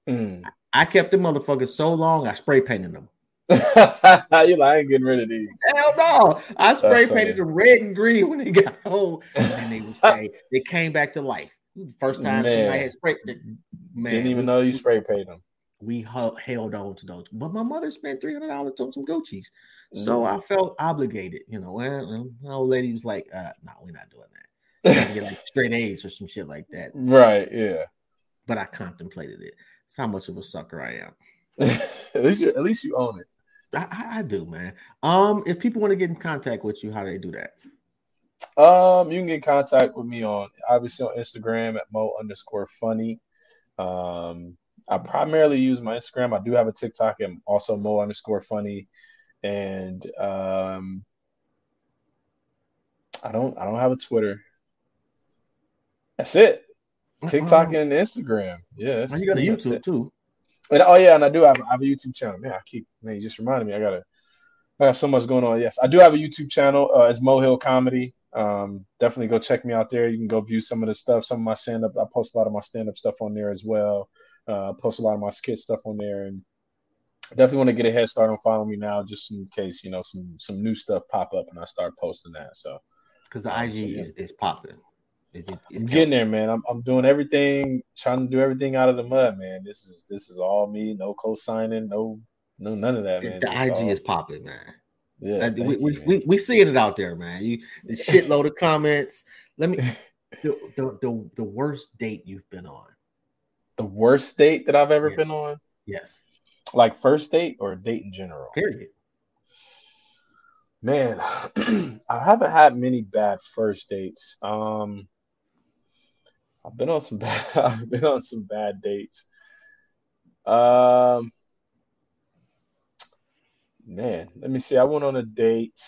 Mm. I kept the motherfuckers so long I spray painted them. *laughs* You're like, I ain't getting rid of these. Hell no! I spray That's painted funny. them red and green when they got home, *laughs* and they would say they came back to life. First time somebody Man. had sprayed. Man, Didn't even we- know you spray painted them. we held on to those. But my mother spent three hundred dollars on some Gucci's, so I felt obligated. You know, well, well, my old lady was like, uh, "No, we're not doing that. *laughs* Gotta get like straight A's or some shit like that." right, yeah. But I contemplated it. It's how much of a sucker I am. *laughs* at least you at least you own it. I, I, I do, man. Um, if people want to get in contact with you, how do they do that? Um, you can get in contact with me on obviously on Instagram at mo underscore funny. Um, I primarily use my Instagram. I do have a TikTok and also mo underscore funny, and um, I don't I don't have a Twitter. That's it. TikTok Uh-uh. and Instagram. Yeah, Oh, you got a YouTube it. too. And oh yeah, and I do have, I have a YouTube channel. Man, I keep man, you just reminded me. I gotta I got so much going on. Yes, I do have a YouTube channel. Uh, it's Mo Hill Comedy. Um, definitely go check me out there. You can go view some of the stuff, some of my stand up. I post a lot of my stand up stuff on there as well. Uh, post a lot of my skit stuff on there, and definitely want to get a head start on following me now, just in case you know some some new stuff pop up and I start posting that. So Because the IG so, yeah. is, is popping. It, it, it's I'm getting there, man. I'm I'm doing everything, trying to do everything out of the mud, man. This is this is all me. No co-signing, no no none of that, The, man. the It's IG all- is popping, man. Yeah. We, you, we, we, we seeing it out there, man. You the shitload of comments. Let me *laughs* the, the the the worst date you've been on. the worst date that I've ever Yeah. been on, Yes. like first date or date in general. Period. Man, *clears throat* I haven't had many bad first dates. Um, I've been on some *laughs* bad. I've been on some bad dates. Um, man, let me see. I went on a date.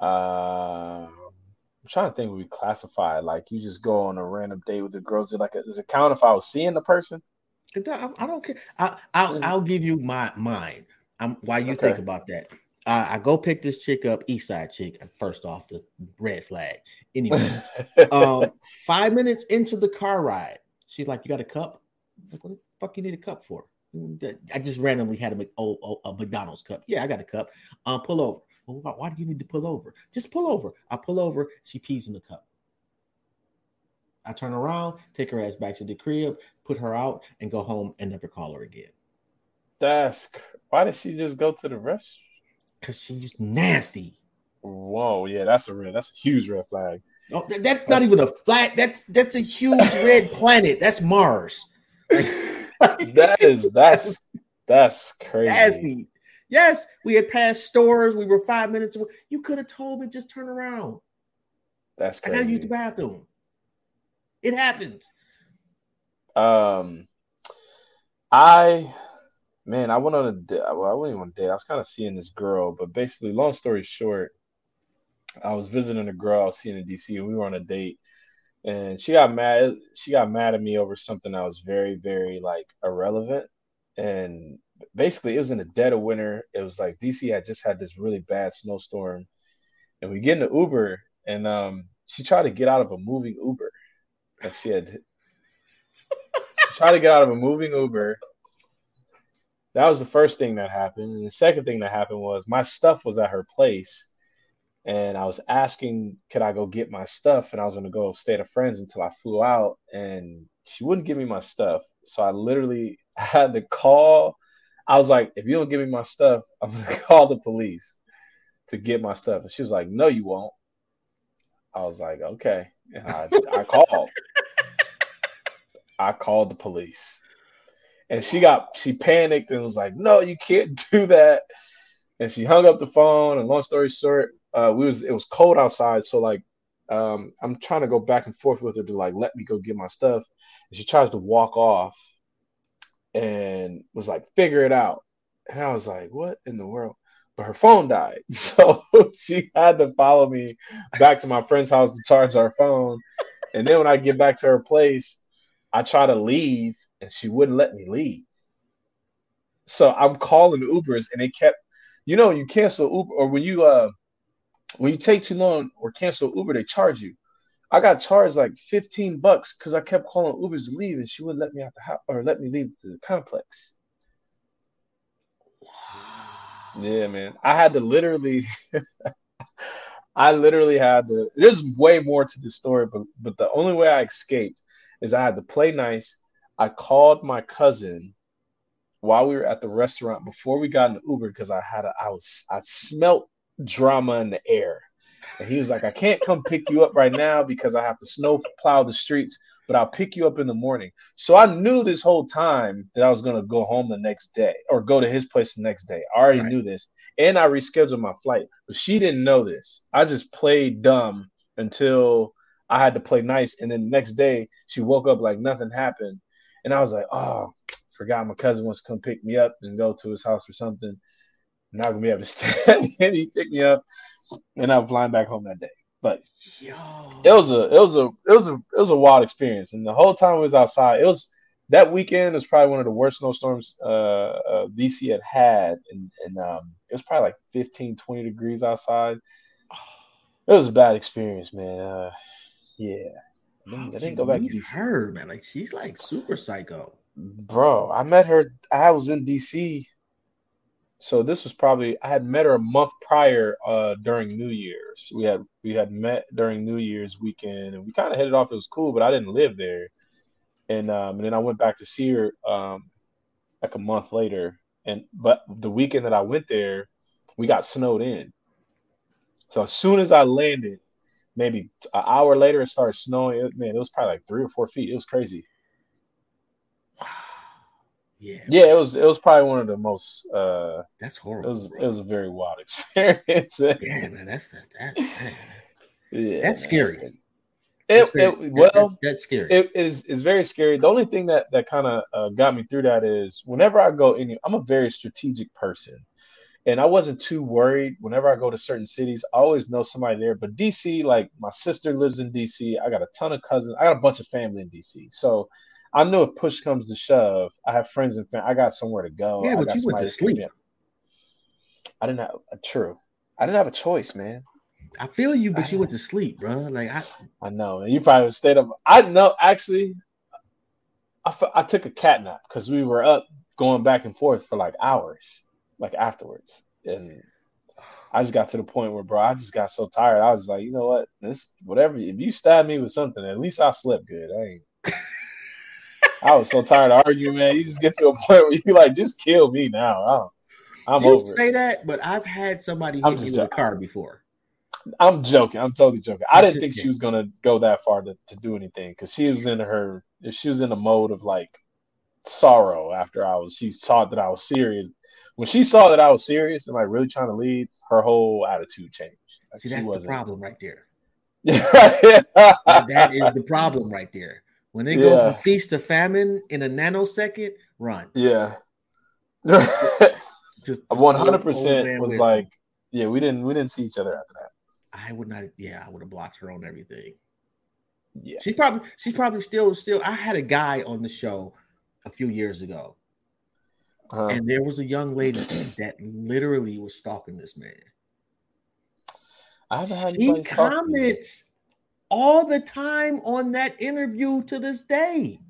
Uh, I'm trying to think we classify like you just go on a random date with the girls. Like, a, does it count if I was seeing the person? I don't, I don't care. I, I'll, I'll give you my mine. I'm, while you Okay. think about that, uh, I go pick this chick up, East Side chick. First off, the red flag. Anyway, *laughs* um, five minutes into the car ride, she's like, "You got a cup?" I'm like, what the fuck you need a cup for? I just randomly had a, Mc- oh, oh, a McDonald's cup. Yeah, I got a cup. Um, pull over. Well, why, do you need to pull over? Just pull over. I pull over. She pees in the cup. I turn around, take her ass back to the crib, put her out, and go home and never call her again. That's why did she just go to the rest? Cause she's nasty. Whoa, yeah, that's a red. That's a huge red flag. Oh, th- that's not That's- even a flag. That's that's a huge *laughs* red planet. That's Mars. That is *laughs* that's that's crazy. nasty. Yes, we had passed stores. We were five minutes away. You could have told me just turn around. That's crazy. I gotta use the bathroom. It happens. Um, I man, I went on a da- well, I went on a date. I was kind of seeing this girl, but basically, long story short, I was visiting a girl I was seeing in DC, and we were on a date. And she got mad. She got mad at me over something that was very, very like irrelevant. And basically, it was in the dead of winter. It was like DC had just had this really bad snowstorm, and we get in the Uber, and um, she tried to get out of a moving Uber. Like she had she tried to get out of a moving Uber. That was the first thing that happened. And the second thing that happened was my stuff was at her place. And I was asking, could I go get my stuff? And I was going to go stay at a friend's until I flew out. And she wouldn't give me my stuff. So I literally *laughs* had to call. I was like, if you don't give me my stuff, *laughs* I'm going to call the police to get my stuff. And she was like, no, you won't. I was like, okay. And I, I called. I called the police. And she got she panicked and was like, "No, you can't *laughs* do that." And she hung up the phone. And long story short, uh, we was it was cold outside, so like, um, I'm trying to go back and forth with her to like let me go get my stuff. And she tries to walk off, and was like, "Figure it out." And I was like, "What in the world?" But her phone died, *laughs* so she had to follow me back to my friend's house to charge our phone. And then when I get back to her place, I try to leave and she wouldn't let me leave. So I'm calling Ubers and they kept, you know, you cancel Uber or when you uh when you take too long or cancel Uber, they charge you. I got charged like 15 bucks because I kept calling Ubers to leave and she wouldn't let me out the house or let me leave the complex. Yeah, man. I had to literally *laughs* I literally had to there's way more to the story, but but the only way I escaped is I had to play nice. I called my cousin while we were at the restaurant before we got in the Uber because I had a I was I smelt drama in the air. And he was like, I can't come pick you up right now because I have to snow plow the streets, but I'll pick you up in the morning. So I knew this whole time that I was gonna go home the next day or go to his place the next day. I already Right. knew this. And I rescheduled my flight, but she didn't know this. I just played dumb until I had to play nice. And then the next day she woke up like nothing happened. And I was like, oh, forgot my cousin wants to come pick me up and go to his house or something. Not gonna be able to stand. *laughs* and he picked me up and I'm flying back home that day. But Yo. it was a it was a it was a it was a wild experience. And the whole time we was outside, it was that weekend was probably one of the worst snowstorms uh, uh DC had had and and um it was probably like 15 20 degrees outside. It was a bad experience, man. Uh yeah. I didn't, I didn't go back to DC. her, man. Like she's like super psycho. Bro, I met her. I was in DC. So this was probably I had met her a month prior uh during New Year's. We had we had met during New Year's weekend and we kind of hit it off. It was cool, but I didn't live there. And um and then I went back to see her um like a month later. And but the weekend that I went there, we got snowed in. So as soon as I landed, maybe an hour later it started snowing. Man, it was probably like three or four feet. It was crazy. Wow. Yeah. Yeah, it was it was probably one of the most uh That's it horrible. was bro. it was a very wild *laughs* experience. yeah, yeah, man. That's that. that *laughs* man. man, That's scary. That's It, it well that- that's scary. it is is very scary. The only thing that that kind of uh, got me through that is whenever I go any I'm a very strategic person. and I wasn't too worried. Whenever I go to certain cities, I always know somebody there. But DC, like my sister lives in DC. I got a ton of cousins. I got a bunch of family in DC. So I know if push comes to shove, I have friends and family. I got somewhere to go. Yeah, I but got you went to somebody pick me sleep. up. I didn't have uh, true. I didn't have a choice, man. I feel you, but you went to sleep, bro. Like I, I know. And you probably stayed up. I know. Actually, I, I took a cat nap because we were up going back and forth for like hours, like afterwards. And I just got to the point where, bro, I just got so tired. I was like, you know what? This whatever. If you stab me with something, at least I slept good. I ain't. I was so tired of arguing, man. You just get to a point where you like, just kill me now. I'm, I'm you over. it. say that, but I've had somebody hit me with a car before. I'm joking. I'm totally joking. I didn't think she was gonna go that far to, to do anything because she was in her she was in a mode of like sorrow after I was she saw that I was serious. When she saw that I was serious and like really trying to leave, her whole attitude changed. Like, See, that's the problem right there. *laughs* yeah. That is the problem right there. When they go from feast to famine in a nanosecond, run. yeah. *laughs* Just hundred old- old percent was like, yeah, we didn't we didn't see each other after that. I would not. Yeah, I would have blocked her on everything. Yeah. She probably, she's probably still, still. I had a guy on the show a few years ago, Uh, and there was a young lady that literally was stalking this man. I haven't had She comments all the time on that interview to this day.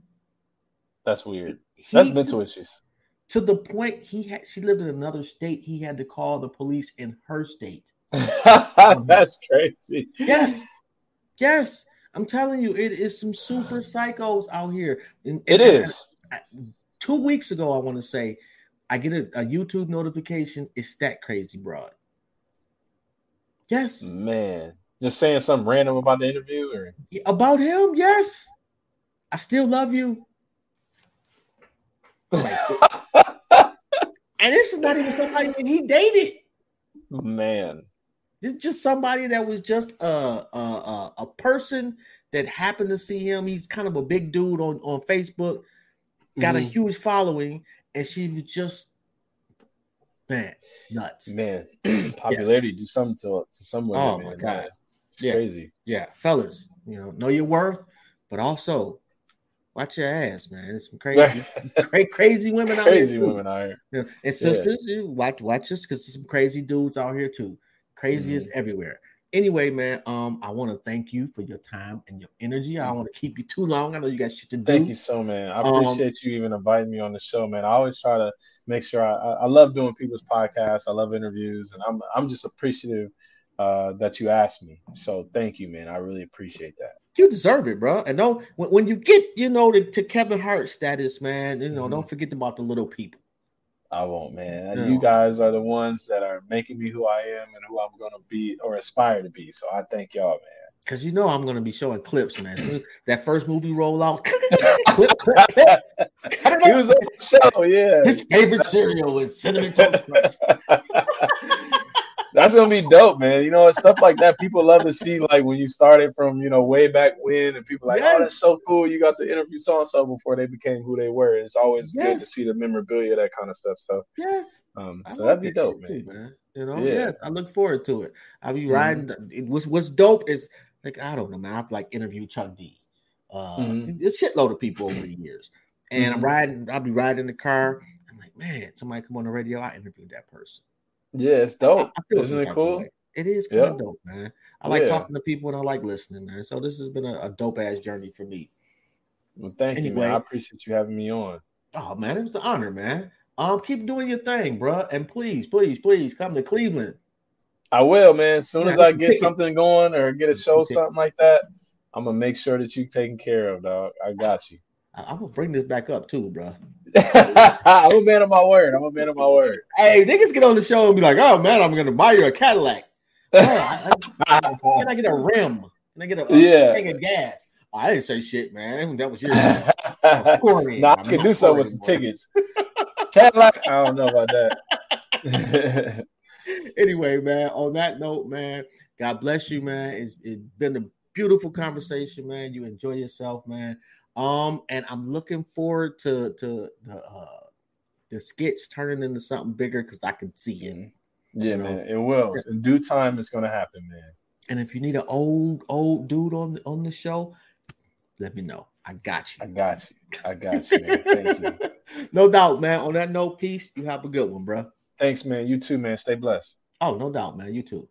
That's weird. He- That's mental issues. to the point he had. She lived in another state. He had to call the police in her state. *laughs* That's crazy. Yes, yes. I'm telling you, it is some super psychos out here. And- It and- is. two weeks ago, I want to say, I get a, a YouTube notification. It's that crazy, broad. Yes, Man, just saying something random about the interview, or about him. Yes, I still love you. *laughs* And this is not even somebody that he dated. man, This is just somebody that was just a a, a a person that happened to see him. He's kind of a big dude on on Facebook. Got a Mhm. huge following, and she was just man nuts. man, *clears throat* popularity do something to to some women. Oh, my God. man. Yeah. crazy. Yeah, fellas, you know, know your worth, but also watch your ass, man. There's some crazy, *laughs* cra- crazy women out crazy here. too. women out here. Yeah. And sisters, you watch watch us because there's some crazy dudes out here too. Crazy is everywhere. Anyway, man, um, I want to thank you for your time and your energy. I don't want to keep you too long. I know you got shit to do. Thank you so, man. I Um, appreciate you even inviting me on the show, man. I always try to make sure I, I I love doing people's podcasts. I love interviews, and I'm I'm just appreciative uh, that you asked me. So thank you, man. I really appreciate that. You deserve it, bro. And don't when, when you get, you know, to, to Kevin Hart status, man, you know, Mhm. don't forget about the little people. I won't, man. No. You guys are the ones that are making me who I am and who I'm gonna be or aspire to be. So I thank y'all, man. Cause you know I'm gonna be showing clips, man. *clears throat* That first movie rollout, clip, *laughs* clip, *laughs* clip. He was on the show, yeah. His favorite cereal is cinnamon toast crunch. *laughs* That's gonna be dope, man. You know, stuff like that. People love to see, like when you started from, you know, way back when, and people like, Yes. oh, that's so cool. You got to interview so and so before they became who they were. It's always good to see the memorabilia, that kind of stuff. So, Yes. um, so that'd be dope, man. too, man. You know, Yeah. yes, I look forward to it. I'll be Mhm. riding. It was what's dope is like I don't know, man. I've like interviewed Chuck D. Uh, Mhm. a shitload of people over the years, and I'm Mhm. riding. I'll be riding the car. I'm like, man, somebody come on the radio. I interviewed that person. Yeah, it's dope. Isn't it cool? way. It is kind of dope, man. I like Yeah. talking to people and I like listening, man. So this has been a, a dope ass journey for me. Well, thank you, man. I appreciate you having me on. Oh man, it was an honor, man. Um, keep doing your thing, bro, and please, please, please come to Cleveland. I will, man. As soon Yeah, as I get something going or get a show, something like that, I'm gonna make sure that you're taken care of, dog. I got you. I, I'm gonna bring this back up too, bro. I'm a man of my word. I'm a man of my word. Hey, niggas get on the show and be like, "Oh man, I'm gonna buy you a Cadillac." *laughs* I, I, can I get a rim? Can I get a, a Yeah. tank of gas? Oh, I didn't say shit, man. That was your. that was. Now I can do something with some tickets. Cadillac, I don't know about that. *laughs* anyway, man, on that note, man, God bless you, man. It's, it's been a beautiful conversation, man. You enjoy yourself, man. Um, and I'm looking forward to to the uh the skits turning into something bigger because I can see it. Yeah, know? man, it will. In due time, it's gonna happen, man. And if you need an old old dude on on the show, let me know. I got you. I got you. I got you, man. Thank you. *laughs* no doubt, man. On that note, peace. You have a good one, bro. Thanks, man. You too, man. Stay blessed. Oh, no doubt, man. You too.